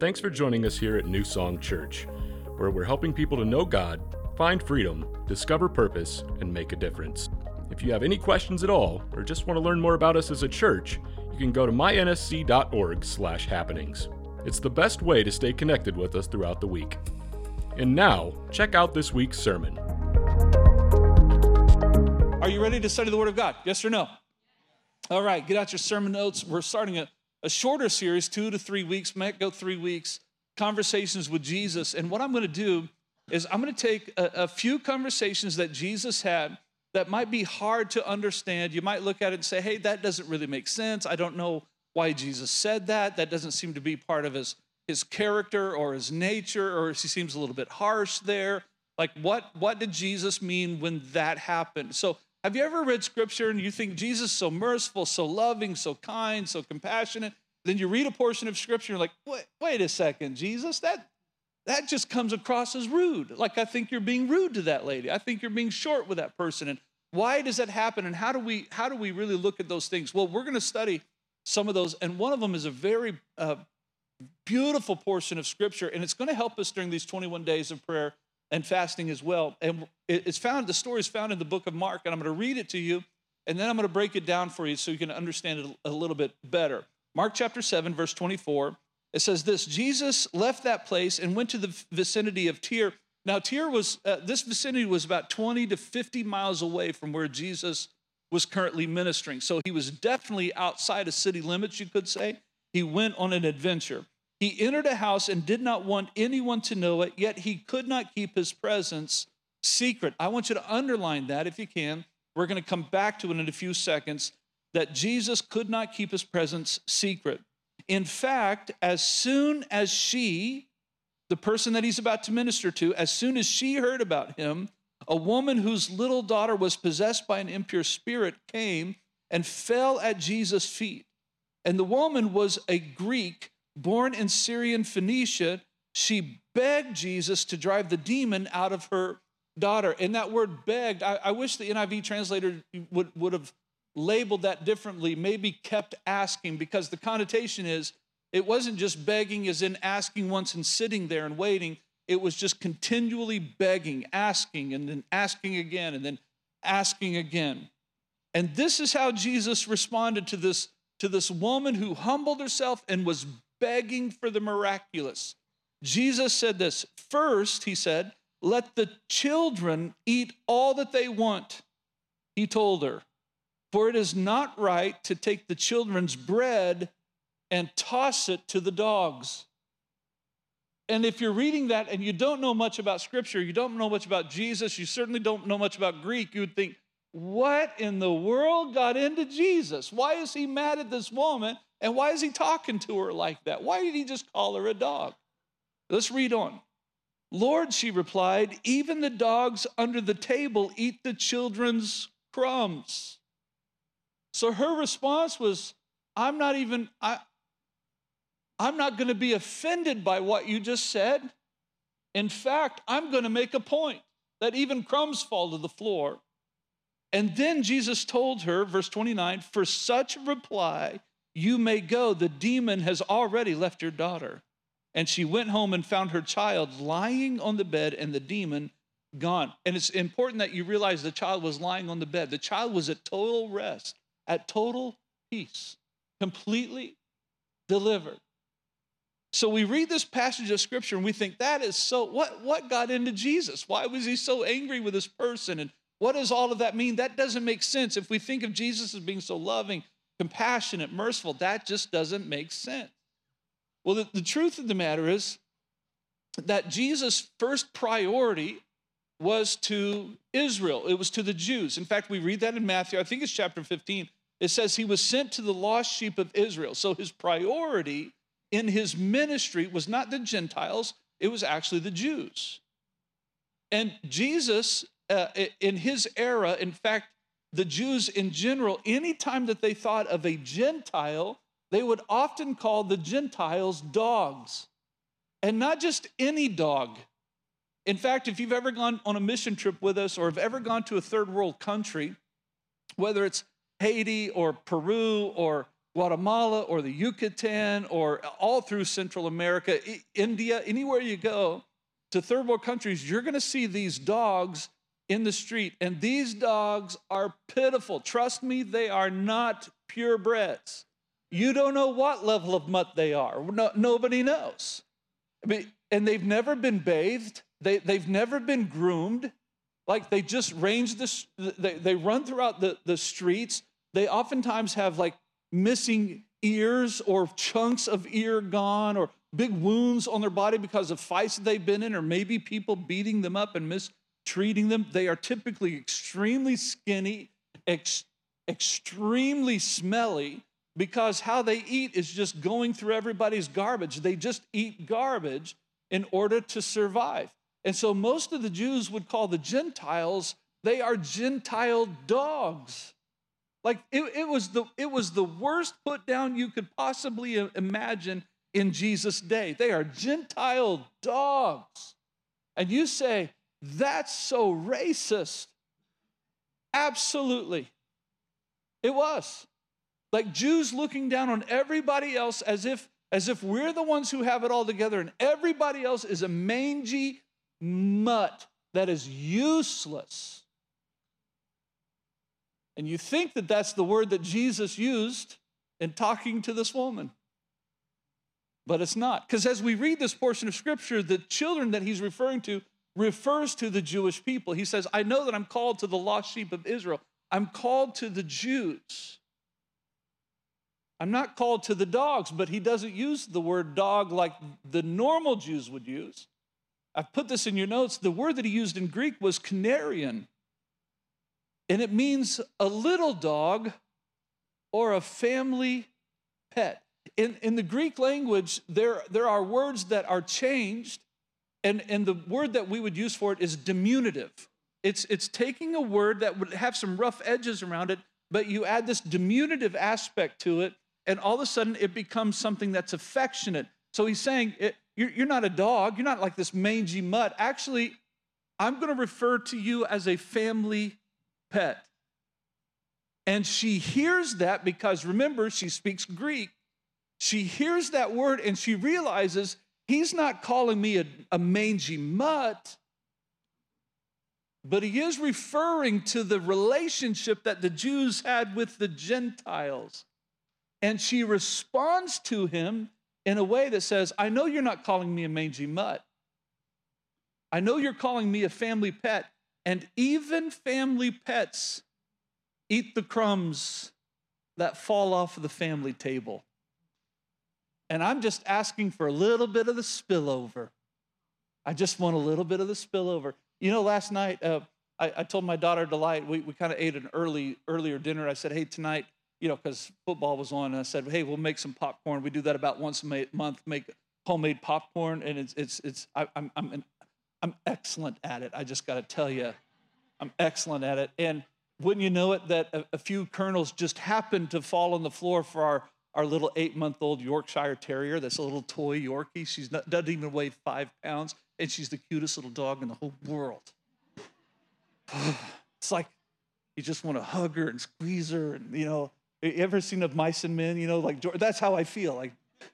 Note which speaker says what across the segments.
Speaker 1: Thanks for joining us here at New Song Church, where we're helping people to know God, find freedom, discover purpose, and make a difference. If you have any questions at all, or just want to learn more about us as a church, you can go to mynsc.org/happenings. It's the best way to stay connected with us throughout the week. And now, check out this week's sermon.
Speaker 2: Are you ready to study the Word of God? Yes or no? All right, get out your sermon notes. We're starting a, a shorter series, two to three weeks, might go three weeks, conversations with Jesus. And what I'm going to do is I'm going to take a, a few conversations that Jesus had that might be hard to understand. You might look at it and say, hey, that doesn't really make sense. I don't know why Jesus said that. That doesn't seem to be part of his, his character or his nature, or he seems a little bit harsh there. Like, what, what did Jesus mean when that happened? So, have you ever read scripture and you think Jesus is so merciful, so loving, so kind, so compassionate? Then you read a portion of scripture and you're like, wait, wait a second, Jesus, that, that just comes across as rude. Like, I think you're being rude to that lady. I think you're being short with that person. And why does that happen? And how do we, how do we really look at those things? Well, we're going to study some of those. And one of them is a very uh, beautiful portion of scripture. And it's going to help us during these 21 days of prayer and fasting as well. And it's found, the story is found in the book of Mark, and I'm going to read it to you, and then I'm going to break it down for you so you can understand it a little bit better. Mark chapter 7, verse 24, it says this Jesus left that place and went to the vicinity of Tyre. Now, Tyre was, uh, this vicinity was about 20 to 50 miles away from where Jesus was currently ministering. So he was definitely outside of city limits, you could say. He went on an adventure. He entered a house and did not want anyone to know it, yet he could not keep his presence secret. I want you to underline that if you can. We're going to come back to it in a few seconds that Jesus could not keep his presence secret. In fact, as soon as she, the person that he's about to minister to, as soon as she heard about him, a woman whose little daughter was possessed by an impure spirit came and fell at Jesus' feet. And the woman was a Greek born in Syrian Phoenicia, she begged Jesus to drive the demon out of her daughter. And that word begged, I, I wish the NIV translator would, would have labeled that differently, maybe kept asking, because the connotation is it wasn't just begging as in asking once and sitting there and waiting. It was just continually begging, asking, and then asking again, and then asking again. And this is how Jesus responded to this, to this woman who humbled herself and was begging for the miraculous. Jesus said this first, he said, let the children eat all that they want. He told her, for it is not right to take the children's bread and toss it to the dogs. And if you're reading that and you don't know much about scripture, you don't know much about Jesus, you certainly don't know much about Greek, you would think, what in the world got into Jesus? Why is he mad at this woman and why is he talking to her like that? Why did he just call her a dog? Let's read on. Lord, she replied, even the dogs under the table eat the children's crumbs. So her response was, I'm not even, I, I'm not going to be offended by what you just said. In fact, I'm going to make a point that even crumbs fall to the floor. And then Jesus told her, verse 29, for such a reply, you may go. The demon has already left your daughter. And she went home and found her child lying on the bed and the demon gone. And it's important that you realize the child was lying on the bed. The child was at total rest, at total peace, completely delivered. So we read this passage of scripture and we think that is so what what got into Jesus? Why was he so angry with this person and what does all of that mean? That doesn't make sense. If we think of Jesus as being so loving compassionate, merciful. That just doesn't make sense. Well, the, the truth of the matter is that Jesus' first priority was to Israel, it was to the Jews. In fact, we read that in Matthew, I think it's chapter 15. It says he was sent to the lost sheep of Israel. So his priority in his ministry was not the Gentiles, it was actually the Jews. And Jesus, uh, in his era, in fact, the Jews in general, anytime that they thought of a Gentile, they would often call the Gentiles dogs. And not just any dog. In fact, if you've ever gone on a mission trip with us or have ever gone to a third world country, whether it's Haiti or Peru or Guatemala or the Yucatan or all through Central America, India, anywhere you go to third world countries, you're going to see these dogs in the street. And these dogs are pitiful. Trust me, they are not purebreds. You don't know what level of mutt they are. No, nobody knows. I mean, and they've never been bathed, they, they've never been groomed. Like they just range this, they, they run throughout the, the streets. They oftentimes have like missing ears or chunks of ear gone or big wounds on their body because of fights they've been in, or maybe people beating them up and mistreating them. They are typically extremely skinny, ex- extremely smelly, because how they eat is just going through everybody's garbage. They just eat garbage in order to survive. And so most of the Jews would call the Gentiles, they are Gentile dogs. Like it, it, was the, it was the worst put down you could possibly imagine in Jesus' day. They are Gentile dogs. And you say, that's so racist. Absolutely. It was. Like Jews looking down on everybody else as if as if we're the ones who have it all together and everybody else is a mangy mutt that is useless. And you think that that's the word that Jesus used in talking to this woman. But it's not. Because as we read this portion of scripture, the children that he's referring to refers to the Jewish people. He says, I know that I'm called to the lost sheep of Israel. I'm called to the Jews. I'm not called to the dogs, but he doesn't use the word dog like the normal Jews would use. I've put this in your notes. The word that he used in Greek was canarian, and it means a little dog or a family pet. In, in the Greek language, there, there are words that are changed, and, and the word that we would use for it is diminutive. It's, it's taking a word that would have some rough edges around it, but you add this diminutive aspect to it, and all of a sudden it becomes something that's affectionate. So he's saying, it, you're, you're not a dog, you're not like this mangy mutt. Actually, I'm going to refer to you as a family pet. And she hears that because remember, she speaks Greek. She hears that word and she realizes he's not calling me a, a mangy mutt, but he is referring to the relationship that the Jews had with the Gentiles. And she responds to him in a way that says, I know you're not calling me a mangy mutt. I know you're calling me a family pet. And even family pets eat the crumbs that fall off of the family table. And I'm just asking for a little bit of the spillover. I just want a little bit of the spillover. You know, last night, uh, I, I, told my daughter Delight, we, we kind of ate an early, earlier dinner. I said, hey, tonight, you know, because football was on. And I said, hey, we'll make some popcorn. We do that about once a month, make homemade popcorn. And it's, it's, it's I, I'm, I'm, I'm excellent at it. I just got to tell you, I'm excellent at it. And wouldn't you know it, that a, a few kernels just happened to fall on the floor for our, our little eight month old Yorkshire Terrier. That's a little toy Yorkie. She doesn't even weigh five pounds, and she's the cutest little dog in the whole world. it's like you just want to hug her and squeeze her, and you know, you ever seen of mice and men? You know, like George, that's how I feel. Like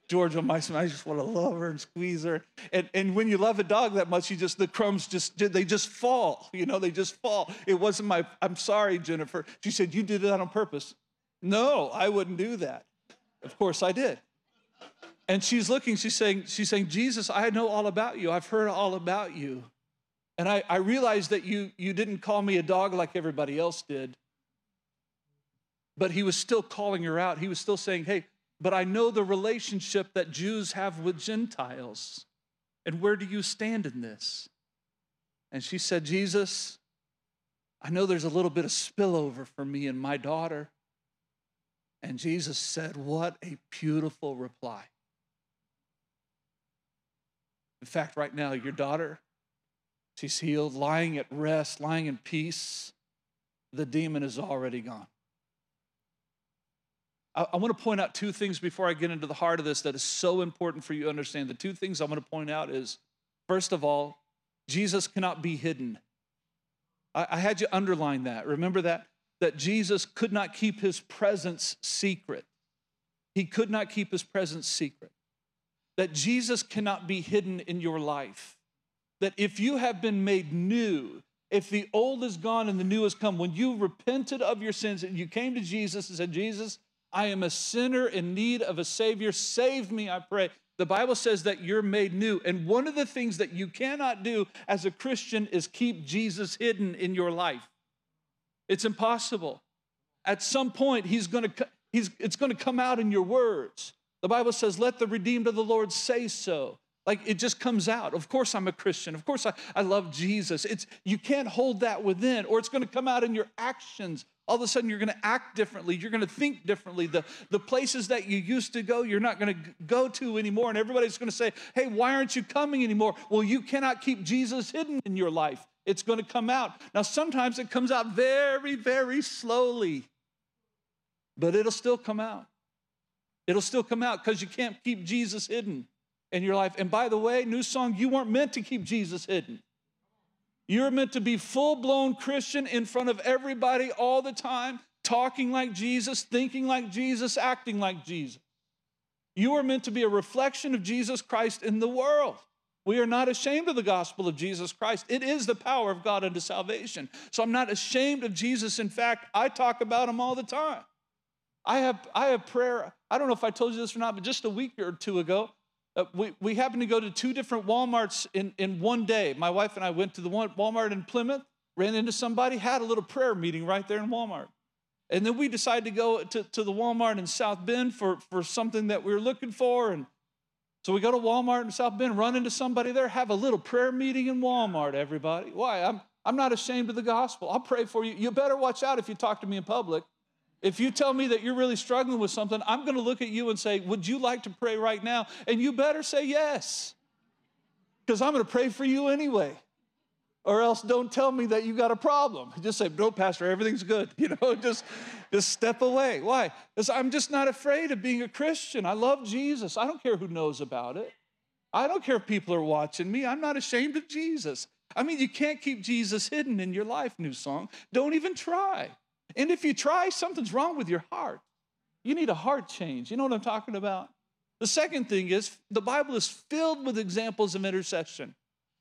Speaker 2: Georgia mice and Men, I just want to love her and squeeze her. And, and when you love a dog that much, you just the crumbs just they just fall. You know, they just fall. It wasn't my. I'm sorry, Jennifer. She said you did that on purpose. No, I wouldn't do that. Of course I did. And she's looking. She's saying. She's saying, Jesus, I know all about you. I've heard all about you. And I, I realized that you, you didn't call me a dog like everybody else did. But he was still calling her out. He was still saying, Hey, but I know the relationship that Jews have with Gentiles. And where do you stand in this? And she said, Jesus, I know there's a little bit of spillover for me and my daughter. And Jesus said, What a beautiful reply. In fact, right now, your daughter, she's healed, lying at rest, lying in peace. The demon is already gone. I, I want to point out two things before I get into the heart of this that is so important for you to understand. The two things I want to point out is first of all, Jesus cannot be hidden. I, I had you underline that. Remember that? That Jesus could not keep his presence secret. he could not keep his presence secret. That Jesus cannot be hidden in your life. That if you have been made new, if the old is gone and the new has come, when you repented of your sins and you came to Jesus and said, Jesus, I am a sinner in need of a Savior, save me, I pray. The Bible says that you're made new. And one of the things that you cannot do as a Christian is keep Jesus hidden in your life. It's impossible. At some point, he's going to, he's, it's going to come out in your words. The Bible says, let the redeemed of the Lord say so. Like it just comes out. Of course, I'm a Christian. Of course, I, I love Jesus. It's, you can't hold that within, or it's going to come out in your actions. All of a sudden, you're going to act differently. You're going to think differently. The, the places that you used to go, you're not going to go to anymore. And everybody's going to say, Hey, why aren't you coming anymore? Well, you cannot keep Jesus hidden in your life. It's going to come out. Now, sometimes it comes out very, very slowly, but it'll still come out. It'll still come out because you can't keep Jesus hidden in your life. And by the way, new song, you weren't meant to keep Jesus hidden. You're meant to be full blown Christian in front of everybody all the time, talking like Jesus, thinking like Jesus, acting like Jesus. You are meant to be a reflection of Jesus Christ in the world. We are not ashamed of the gospel of Jesus Christ. It is the power of God unto salvation. So I'm not ashamed of Jesus. In fact, I talk about him all the time. I have, I have prayer. I don't know if I told you this or not, but just a week or two ago, uh, we, we happened to go to two different Walmarts in, in one day. My wife and I went to the one, Walmart in Plymouth, ran into somebody, had a little prayer meeting right there in Walmart. And then we decided to go to, to the Walmart in South Bend for, for something that we were looking for. And so we go to Walmart in South Bend, run into somebody there, have a little prayer meeting in Walmart, everybody. Why? I'm, I'm not ashamed of the gospel. I'll pray for you. You better watch out if you talk to me in public if you tell me that you're really struggling with something, I'm going to look at you and say, Would you like to pray right now? And you better say yes, because I'm going to pray for you anyway. Or else don't tell me that you got a problem. Just say, No, Pastor, everything's good. You know, just, just step away. Why? Because I'm just not afraid of being a Christian. I love Jesus. I don't care who knows about it. I don't care if people are watching me. I'm not ashamed of Jesus. I mean, you can't keep Jesus hidden in your life, new song. Don't even try. And if you try, something's wrong with your heart. You need a heart change. You know what I'm talking about? The second thing is the Bible is filled with examples of intercession.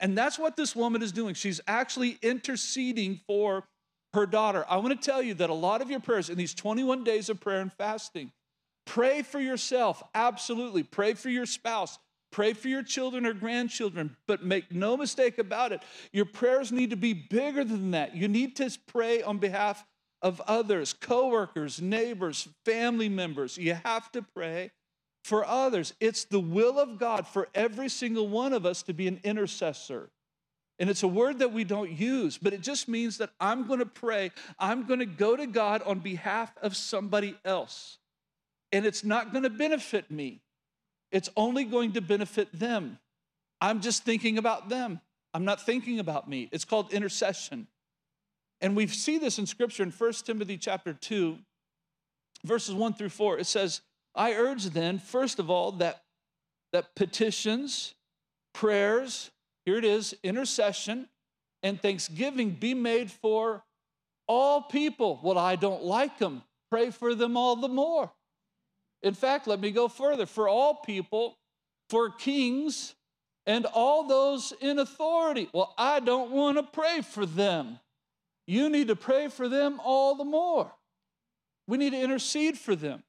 Speaker 2: And that's what this woman is doing. She's actually interceding for her daughter. I want to tell you that a lot of your prayers in these 21 days of prayer and fasting, pray for yourself, absolutely. Pray for your spouse, pray for your children or grandchildren, but make no mistake about it. Your prayers need to be bigger than that. You need to pray on behalf of others, coworkers, neighbors, family members. You have to pray for others. It's the will of God for every single one of us to be an intercessor. And it's a word that we don't use, but it just means that I'm going to pray. I'm going to go to God on behalf of somebody else. And it's not going to benefit me, it's only going to benefit them. I'm just thinking about them. I'm not thinking about me. It's called intercession. And we see this in scripture in 1 Timothy chapter 2, verses 1 through 4. It says, I urge then, first of all, that, that petitions, prayers, here it is, intercession, and thanksgiving be made for all people. Well, I don't like them. Pray for them all the more. In fact, let me go further for all people, for kings, and all those in authority. Well, I don't want to pray for them you need to pray for them all the more. We need to intercede for them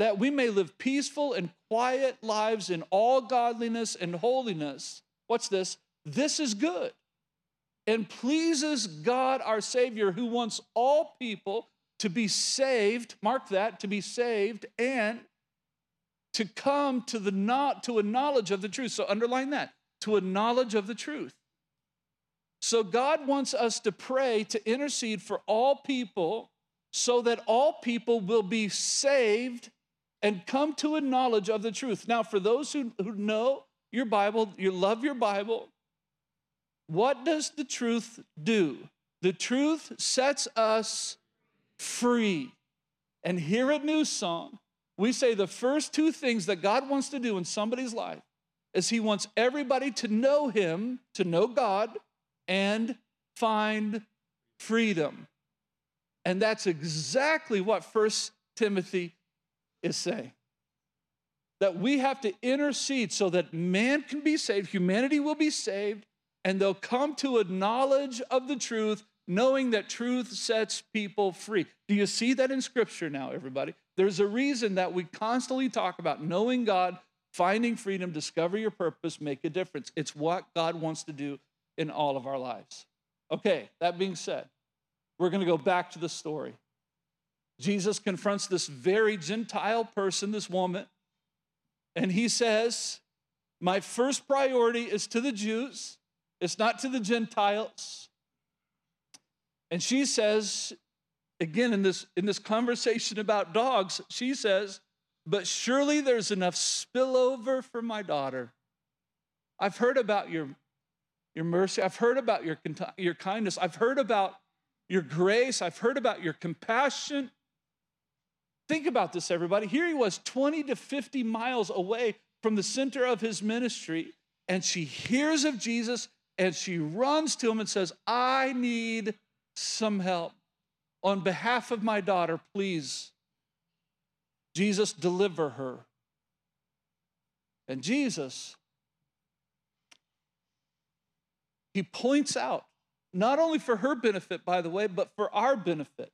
Speaker 2: that we may live peaceful and quiet lives in all godliness and holiness. What's this? This is good and pleases God our Savior, who wants all people to be saved. Mark that, to be saved and to come to the not to a knowledge of the truth. So underline that to a knowledge of the truth. So God wants us to pray to intercede for all people so that all people will be saved and come to a knowledge of the truth. Now, for those who, who know your Bible, you love your Bible, what does the truth do? The truth sets us free. And here at New Song, we say the first two things that God wants to do in somebody's life is He wants everybody to know Him, to know God, and find freedom. And that's exactly what First Timothy is saying. that we have to intercede so that man can be saved, humanity will be saved, and they'll come to a knowledge of the truth, knowing that truth sets people free. Do you see that in Scripture now, everybody? There's a reason that we constantly talk about knowing God, finding freedom, discover your purpose, make a difference. It's what God wants to do in all of our lives. Okay, that being said, we're to go back to the story. Jesus confronts this very Gentile person, this woman, and he says, My first priority is to the Jews, it's not to the Gentiles. And she says, again, in this, in this conversation about dogs, she says, But surely there's enough spillover for my daughter. I've heard about your, your mercy, I've heard about your, your kindness, I've heard about your grace, I've heard about your compassion. Think about this, everybody. Here he was 20 to 50 miles away from the center of his ministry, and she hears of Jesus and she runs to him and says, I need some help. On behalf of my daughter, please, Jesus, deliver her. And Jesus, he points out, not only for her benefit, by the way, but for our benefit.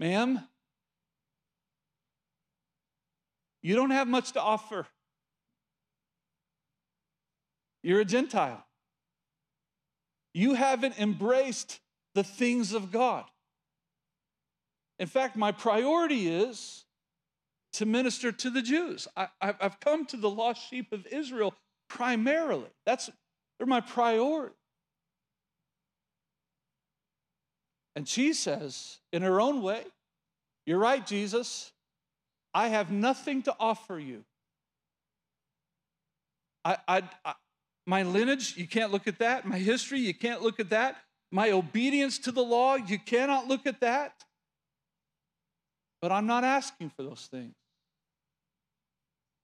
Speaker 2: Ma'am, you don't have much to offer. You're a Gentile. You haven't embraced the things of God. In fact, my priority is to minister to the Jews. I, have come to the lost sheep of Israel primarily. That's they're my priority. And she says, in her own way, You're right, Jesus. I have nothing to offer you. I, I, I, my lineage, you can't look at that. My history, you can't look at that. My obedience to the law, you cannot look at that. But I'm not asking for those things.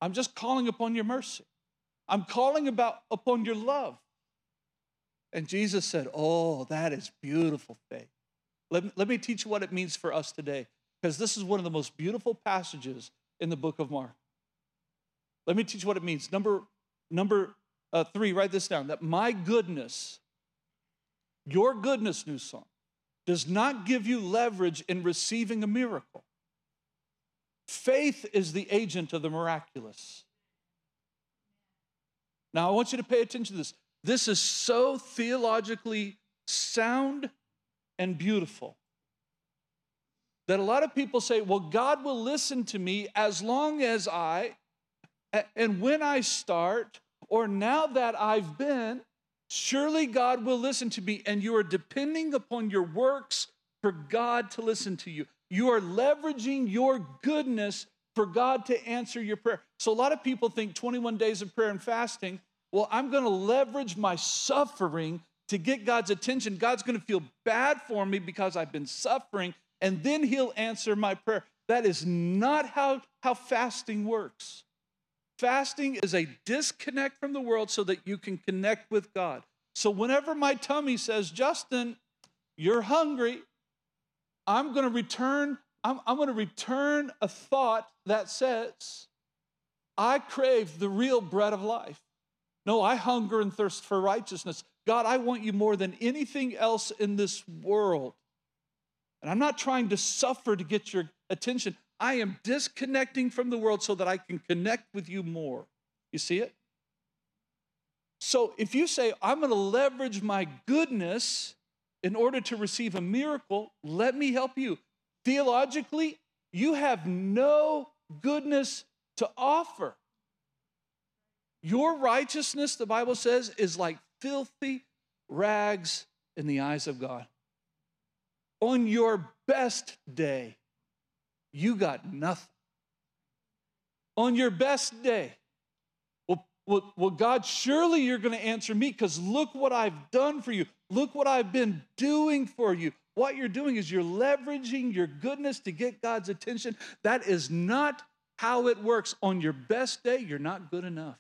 Speaker 2: I'm just calling upon your mercy. I'm calling about upon your love. And Jesus said, Oh, that is beautiful faith. Let, let me teach you what it means for us today, because this is one of the most beautiful passages in the book of Mark. Let me teach you what it means. Number, number uh, three, write this down that my goodness, your goodness, new song, does not give you leverage in receiving a miracle. Faith is the agent of the miraculous. Now, I want you to pay attention to this. This is so theologically sound and beautiful. That a lot of people say, well, God will listen to me as long as I, and when I start, or now that I've been, surely God will listen to me. And you are depending upon your works for God to listen to you. You are leveraging your goodness for God to answer your prayer. So a lot of people think 21 days of prayer and fasting, well, I'm going to leverage my suffering to get God's attention. God's going to feel bad for me because I've been suffering, and then He'll answer my prayer. That is not how, how fasting works. Fasting is a disconnect from the world so that you can connect with God. So whenever my tummy says, Justin, you're hungry, I'm going to return. I'm, I'm going to return a thought that says, I crave the real bread of life. No, I hunger and thirst for righteousness. God, I want you more than anything else in this world. And I'm not trying to suffer to get your attention. I am disconnecting from the world so that I can connect with you more. You see it? So if you say, I'm going to leverage my goodness in order to receive a miracle, let me help you. Theologically, you have no goodness to offer. Your righteousness, the Bible says, is like filthy rags in the eyes of God. On your best day, you got nothing. On your best day, well, well, well God, surely you're going to answer me because look what I've done for you. Look what I've been doing for you. What you're doing is you're leveraging your goodness to get God's attention. That is not how it works. On your best day, you're not good enough.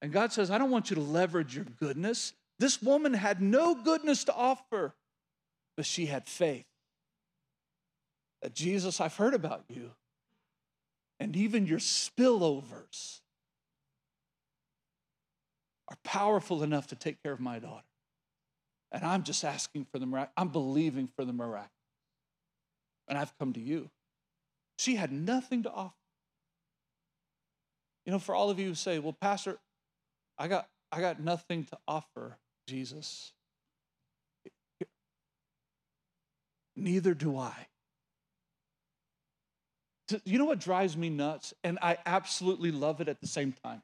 Speaker 2: And God says, I don't want you to leverage your goodness. This woman had no goodness to offer, but she had faith that Jesus, I've heard about you. and even your spillovers are powerful enough to take care of my daughter. And I'm just asking for the miracle. I'm believing for the miracle. And I've come to you. She had nothing to offer. You know, for all of you who say, well, Pastor, I got, I got nothing to offer Jesus. Neither do I. You know what drives me nuts? And I absolutely love it at the same time.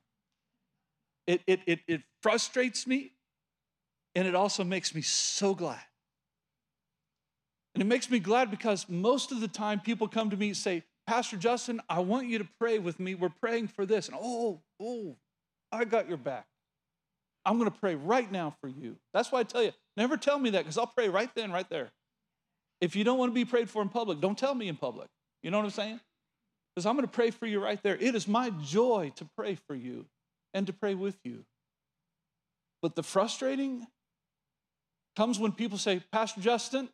Speaker 2: It, it, it, it frustrates me and it also makes me so glad. And it makes me glad because most of the time people come to me and say, Pastor Justin, I want you to pray with me. We're praying for this. And oh, oh, I got your back. I'm going to pray right now for you. That's why I tell you, never tell me that because I'll pray right then, right there. If you don't want to be prayed for in public, don't tell me in public. You know what I'm saying? Because I'm going to pray for you right there. It is my joy to pray for you and to pray with you. But the frustrating comes when people say, Pastor Justin,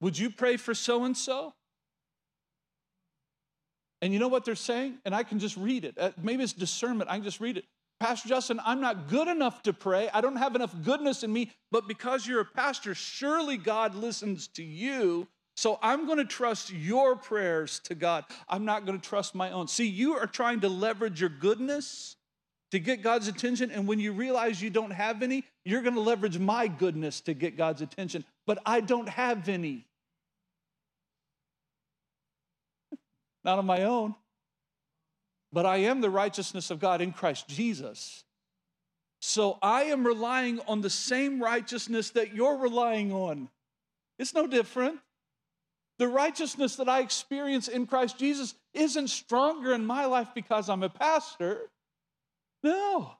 Speaker 2: would you pray for so and so? And you know what they're saying? And I can just read it. Uh, maybe it's discernment. I can just read it. Pastor Justin, I'm not good enough to pray. I don't have enough goodness in me, but because you're a pastor, surely God listens to you. So I'm going to trust your prayers to God. I'm not going to trust my own. See, you are trying to leverage your goodness to get God's attention. And when you realize you don't have any, you're going to leverage my goodness to get God's attention. But I don't have any. Not on my own. But I am the righteousness of God in Christ Jesus. So I am relying on the same righteousness that you're relying on. It's no different. The righteousness that I experience in Christ Jesus isn't stronger in my life because I'm a pastor. No.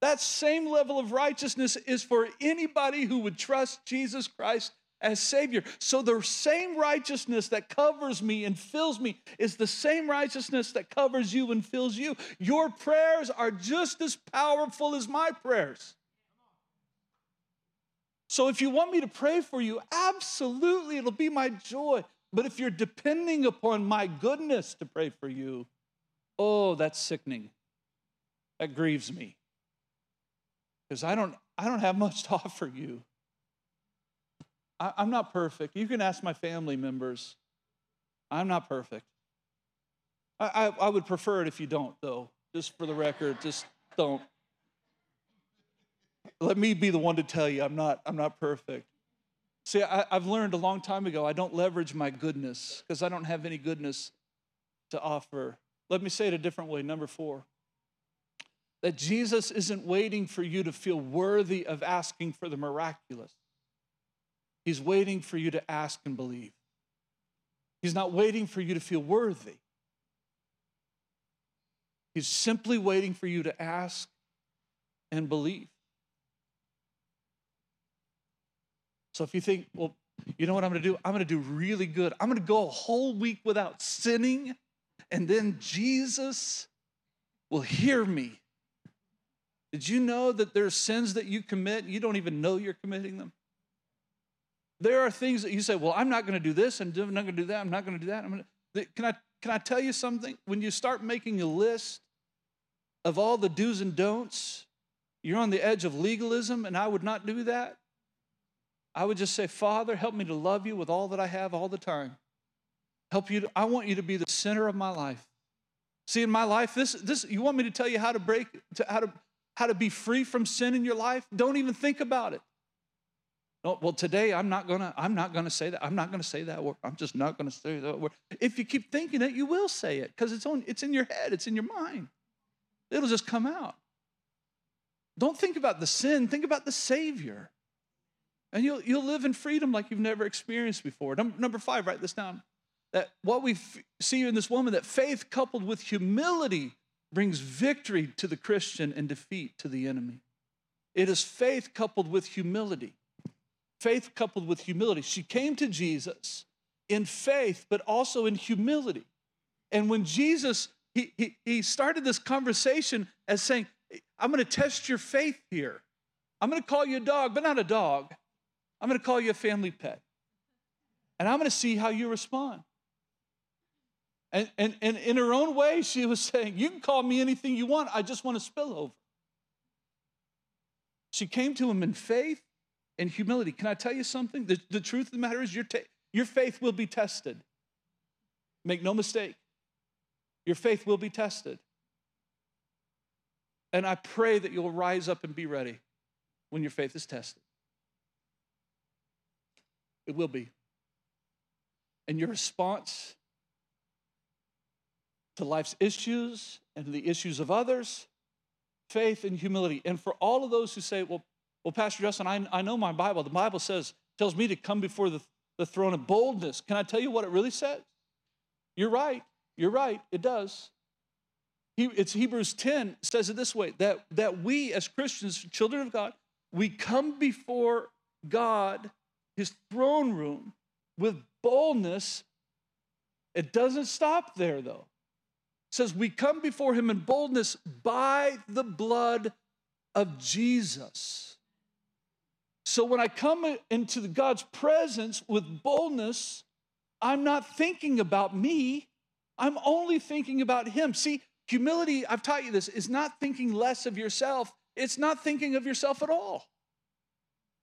Speaker 2: That same level of righteousness is for anybody who would trust Jesus Christ as Savior. So the same righteousness that covers me and fills me is the same righteousness that covers you and fills you. Your prayers are just as powerful as my prayers. So if you want me to pray for you, absolutely, it'll be my joy. But if you're depending upon my goodness to pray for you, oh, that's sickening. That grieves me. Because I don't, I don't have much to offer you. I, I'm not perfect. You can ask my family members. I'm not perfect. I, I, I would prefer it if you don't, though. Just for the record, just don't. Let me be the one to tell you I'm not, I'm not perfect. See, I, have learned a long time ago I don't leverage my goodness because I don't have any goodness to offer. Let me say it a different way. Number four, that Jesus isn't waiting for you to feel worthy of asking for the miraculous. He's waiting for you to ask and believe. He's not waiting for you to feel worthy. He's simply waiting for you to ask and believe. So if you think, well, you know what I'm going to do? I'm going to do really good. I'm going to go a whole week without sinning, and then Jesus will hear me did you know that there are sins that you commit, you don't even know you're committing them? There are things that you say, well, I'm not going to do this, and I'm not going to do that, I'm not going to do that. To, can, I, can I tell you something? When you start making a list of all the do's and don'ts, you're on the edge of legalism, and I would not do that. I would just say, Father, help me to love you with all that I have all the time. Help you to, I want you to be the center of my life. See, in my life, this, this you want me to tell you how to break, to, how to how to be free from sin in your life, don't even think about it. No, well, today I'm not gonna, I'm not gonna say that. I'm not gonna say that word. I'm just not gonna say that word. If you keep thinking it, you will say it because it's on, it's in your head, it's in your mind. It'll just come out. Don't think about the sin, think about the Savior. And you'll, you'll live in freedom like you've never experienced before. Number, number five, write this down. That what we f- see in this woman, that faith coupled with humility brings victory to the Christian and defeat to the enemy. It is faith coupled with humility. Faith coupled with humility. She came to Jesus in faith, but also in humility. And when Jesus, he, he, he started this conversation as saying, I'm going to test your faith here. I'm going to call you a dog, but not a dog. I'm going to call you a family pet. And I'm going to see how you respond. And, and, and in her own way, she was saying, You can call me anything you want. I just want to spill over. She came to him in faith and humility. Can I tell you something? The, the truth of the matter is, your, ta- your faith will be tested. Make no mistake, your faith will be tested. And I pray that you'll rise up and be ready when your faith is tested. It will be. And your response to life's issues and the issues of others, faith and humility. And for all of those who say, well, well, Pastor Justin, I, I know my Bible. The Bible says, tells me to come before the, the throne of boldness. Can I tell you what it really says? You're right. You're right. It does. He, it's Hebrews 10 says it this way that, that we as Christians, children of God, we come before God, his throne room, with boldness. It doesn't stop there though. It says we come before him in boldness by the blood of Jesus. So when I come into God's presence with boldness, I'm not thinking about me. I'm only thinking about him. See, Humility, I've taught you this, is not thinking less of yourself, it's not thinking of yourself at all.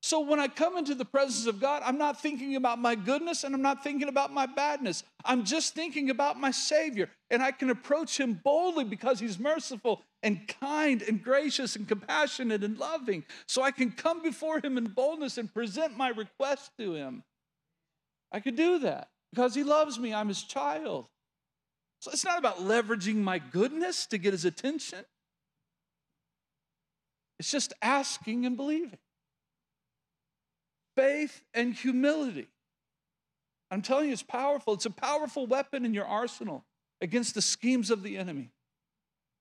Speaker 2: So when I come into the presence of God, I'm not thinking about my goodness and I'm not thinking about my badness. I'm just thinking about my Savior. And I can approach Him boldly because He's merciful and kind and gracious and compassionate and loving. So I can come before Him in boldness and present my request to Him. I could do that because He loves me. I'm His child. So it's not about leveraging my goodness to get his attention. It's just asking and believing. Faith and humility. I'm telling you, it's powerful. It's a powerful weapon in your arsenal against the schemes of the enemy.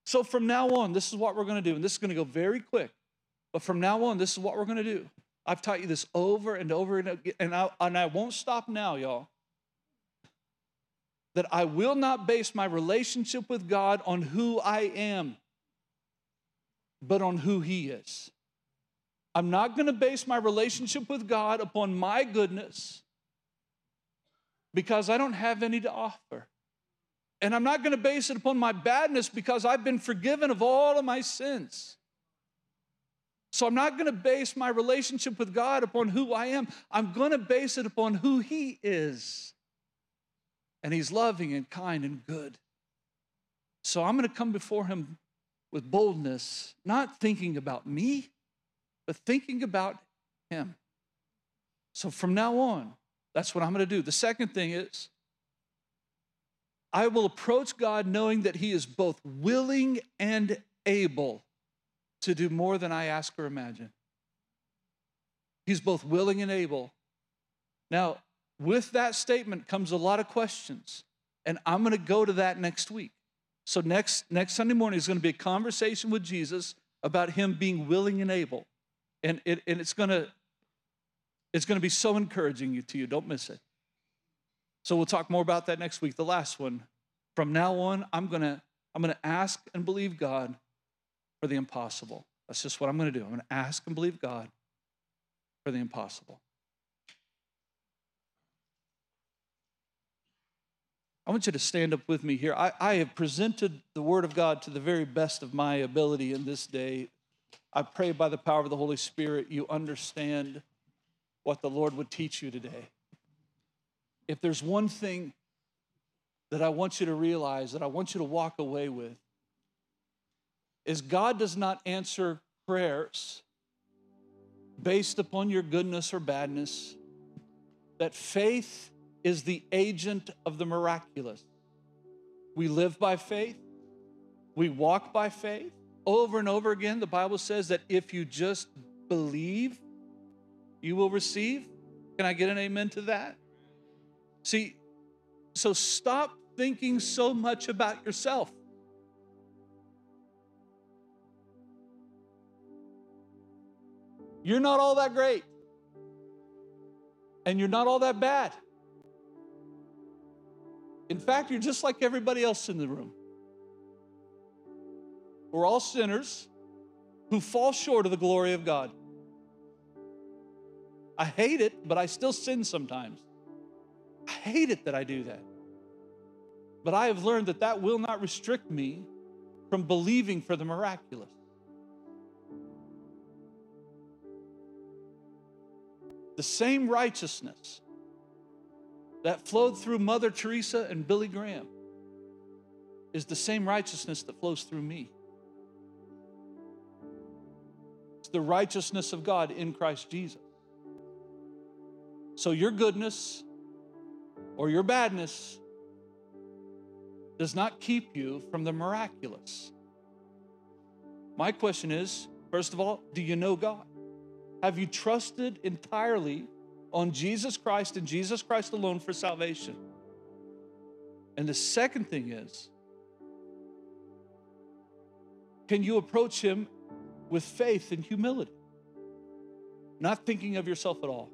Speaker 2: So from now on, this is what we're going to do. And this is going to go very quick. But from now on, this is what we're going to do. I've taught you this over and over and and I, and I won't stop now, y'all that I will not base my relationship with God on who I am, but on who He is. I'm not going to base my relationship with God upon my goodness because I don't have any to offer. And I'm not going to base it upon my badness because I've been forgiven of all of my sins. So I'm not going to base my relationship with God upon who I am. I'm going to base it upon who He is and he's loving and kind and good. So I'm going to come before him with boldness, not thinking about me, but thinking about him. So from now on, that's what I'm going to do. The second thing is, I will approach God knowing that He is both willing and able to do more than I ask or imagine. He's both willing and able. Now, with that statement comes a lot of questions. And I'm going to go to that next week. So next next Sunday morning is going to be a conversation with Jesus about him being willing and able. And, it, and it's going to it's going to be so encouraging to you. Don't miss it. So we'll talk more about that next week. The last one. From now on, I'm going to I'm going to ask and believe God for the impossible. That's just what I'm going to do. I'm going to ask and believe God for the impossible. I want you to stand up with me here. I, I, have presented the Word of God to the very best of my ability in this day. I pray by the power of the Holy Spirit you understand what the Lord would teach you today. If there's one thing that I want you to realize, that I want you to walk away with, is God does not answer prayers based upon your goodness or badness, that faith is the agent of the miraculous. We live by faith, we walk by faith. Over and over again, the Bible says that if you just believe, you will receive. Can I get an amen to that? See, so stop thinking so much about yourself. You're not all that great, and you're not all that bad. In fact, you're just like everybody else in the room. We're all sinners who fall short of the glory of God. I hate it, but I still sin sometimes. I hate it that I do that. But I have learned that that will not restrict me from believing for the miraculous. The same righteousness that flowed through Mother Teresa and Billy Graham is the same righteousness that flows through me. The righteousness of God in Christ Jesus. So your goodness or your badness does not keep you from the miraculous. My question is first of all, do you know God? Have you trusted entirely on Jesus Christ and Jesus Christ alone for salvation? And the second thing is, can you approach Him with faith and humility? Not thinking of yourself at all,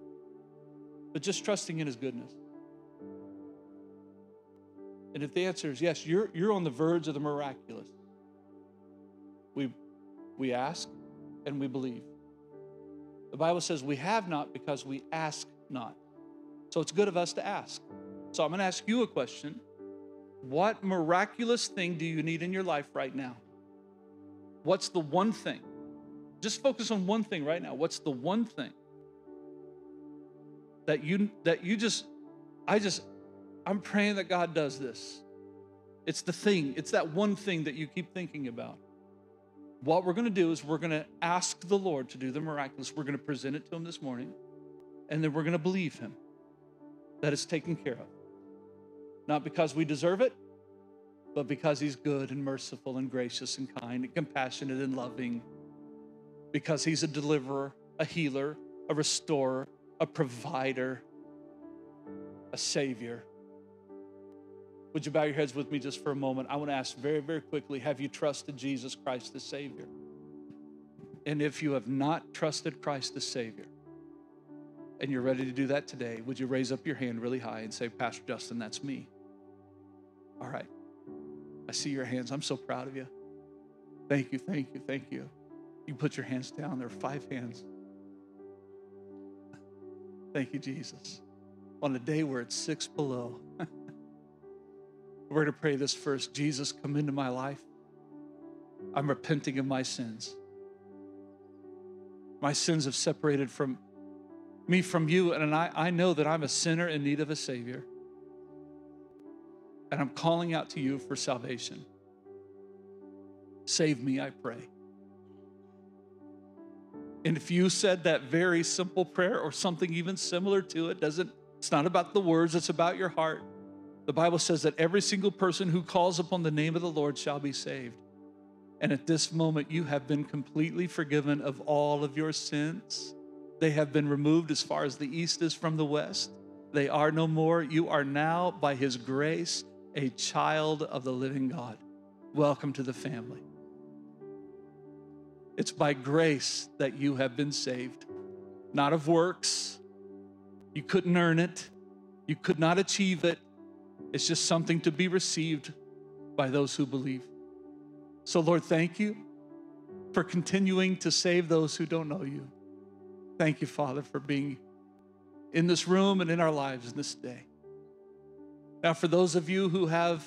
Speaker 2: but just trusting in His goodness. And if the answer is yes, you're, you're on the verge of the miraculous. We, we ask and we believe. The Bible says we have not because we ask not. So it's good of us to ask. So I'm going to ask you a question. What miraculous thing do you need in your life right now? What's the one thing? Just focus on one thing right now. What's the one thing that you that you just I just I'm praying that God does this. It's the thing, it's that one thing that you keep thinking about. What we're going to do is we're going to ask the Lord to do the miraculous. We're going to present it to Him this morning, and then we're going to believe Him that it's taken care of. Not because we deserve it, but because He's good and merciful and gracious and kind and compassionate and loving. Because He's a deliverer, a healer, a restorer, a provider, a savior. Would you bow your heads with me just for a moment? I want to ask very, very quickly Have you trusted Jesus Christ the Savior? And if you have not trusted Christ the Savior, and you're ready to do that today, would you raise up your hand really high and say, Pastor Justin, that's me? All right. I see your hands. I'm so proud of you. Thank you, thank you, thank you. You put your hands down. There are five hands. Thank you, Jesus. On a day where it's six below. We're going to pray this first. Jesus, come into my life. I'm repenting of my sins. My sins have separated from me from you, and I, I know that I'm a sinner in need of a Savior. And I'm calling out to you for salvation. Save me, I pray. And if you said that very simple prayer or something even similar to it, doesn't it's not about the words, it's about your heart. The Bible says that every single person who calls upon the name of the Lord shall be saved. And at this moment, you have been completely forgiven of all of your sins. They have been removed as far as the east is from the west. They are no more. You are now, by His grace, a child of the living God. Welcome to the family. It's by grace that you have been saved, not of works. You couldn't earn it, you could not achieve it. It's just something to be received by those who believe. So, Lord, thank you for continuing to save those who don't know you. Thank you, Father, for being in this room and in our lives in this day. Now, for those of you who have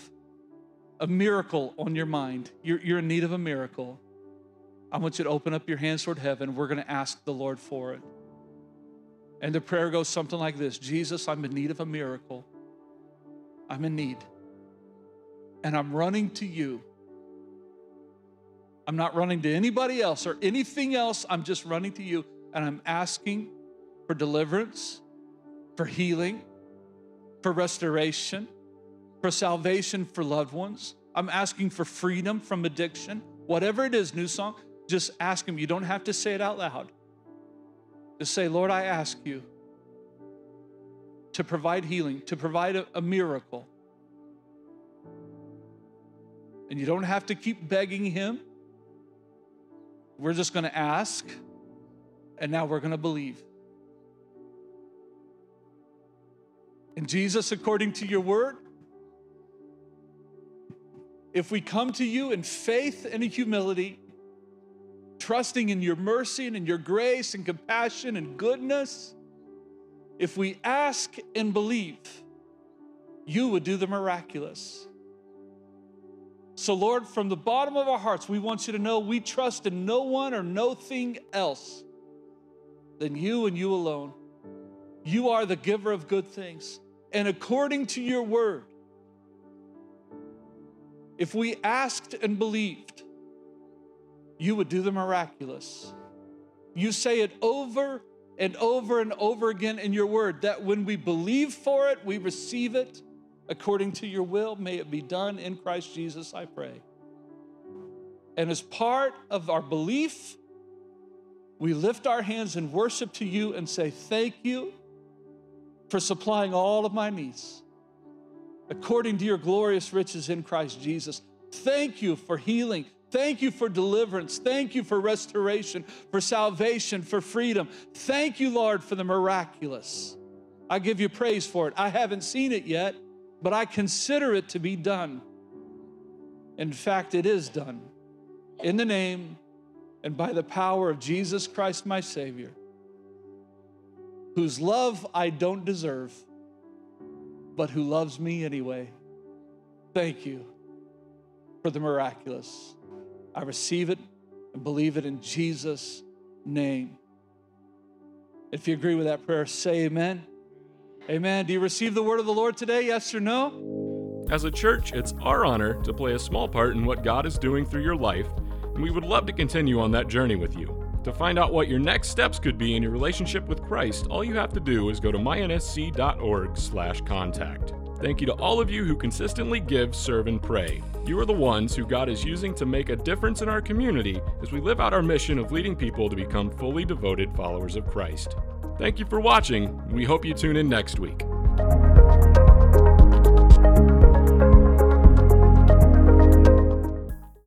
Speaker 2: a miracle on your mind, you're, you're in need of a miracle. I want you to open up your hands toward heaven. We're going to ask the Lord for it. And the prayer goes something like this Jesus, I'm in need of a miracle. I'm in need. And I'm running to you. I'm not running to anybody else or anything else. I'm just running to you. And I'm asking for deliverance, for healing, for restoration, for salvation for loved ones. I'm asking for freedom from addiction. Whatever it is, new song, just ask Him. You don't have to say it out loud. Just say, Lord, I ask you to provide healing, to provide a, a miracle. And you don't have to keep begging Him. We're just going to ask, and now we're going to believe. And Jesus, according to your word, if we come to you in faith and in humility, trusting in your mercy and in your grace and compassion and goodness, if we ask and believe, you would do the miraculous. So, Lord, from the bottom of our hearts, we want you to know we trust in no one or no thing else than you and you alone. You are the giver of good things. And according to your word, if we asked and believed, you would do the miraculous. You say it over and over and over again in your word that when we believe for it, we receive it according to your will. May it be done in Christ Jesus, I pray. And as part of our belief, we lift our hands in worship to you and say, Thank you for supplying all of my needs according to your glorious riches in Christ Jesus. Thank you for healing. Thank you for deliverance. Thank you for restoration, for salvation, for freedom. Thank you, Lord, for the miraculous. I give you praise for it. I haven't seen it yet, but I consider it to be done. In fact, it is done. In the name and by the power of Jesus Christ, my Savior, whose love I don't deserve, but who loves me anyway. Thank you for the miraculous. I receive it and believe it in Jesus' name. If you agree with that prayer, say amen. Amen. Do you receive the word of the Lord today? Yes or no?
Speaker 1: As a church, it's our honor to play a small part in what God is doing through your life, and we would love to continue on that journey with you. To find out what your next steps could be in your relationship with Christ, all you have to do is go to mynsc.org/contact. Thank you to all of you who consistently give, serve, and pray. You are the ones who God is using to make a difference in our community as we live out our mission of leading people to become fully devoted followers of Christ. Thank you for watching. We hope you tune in next week.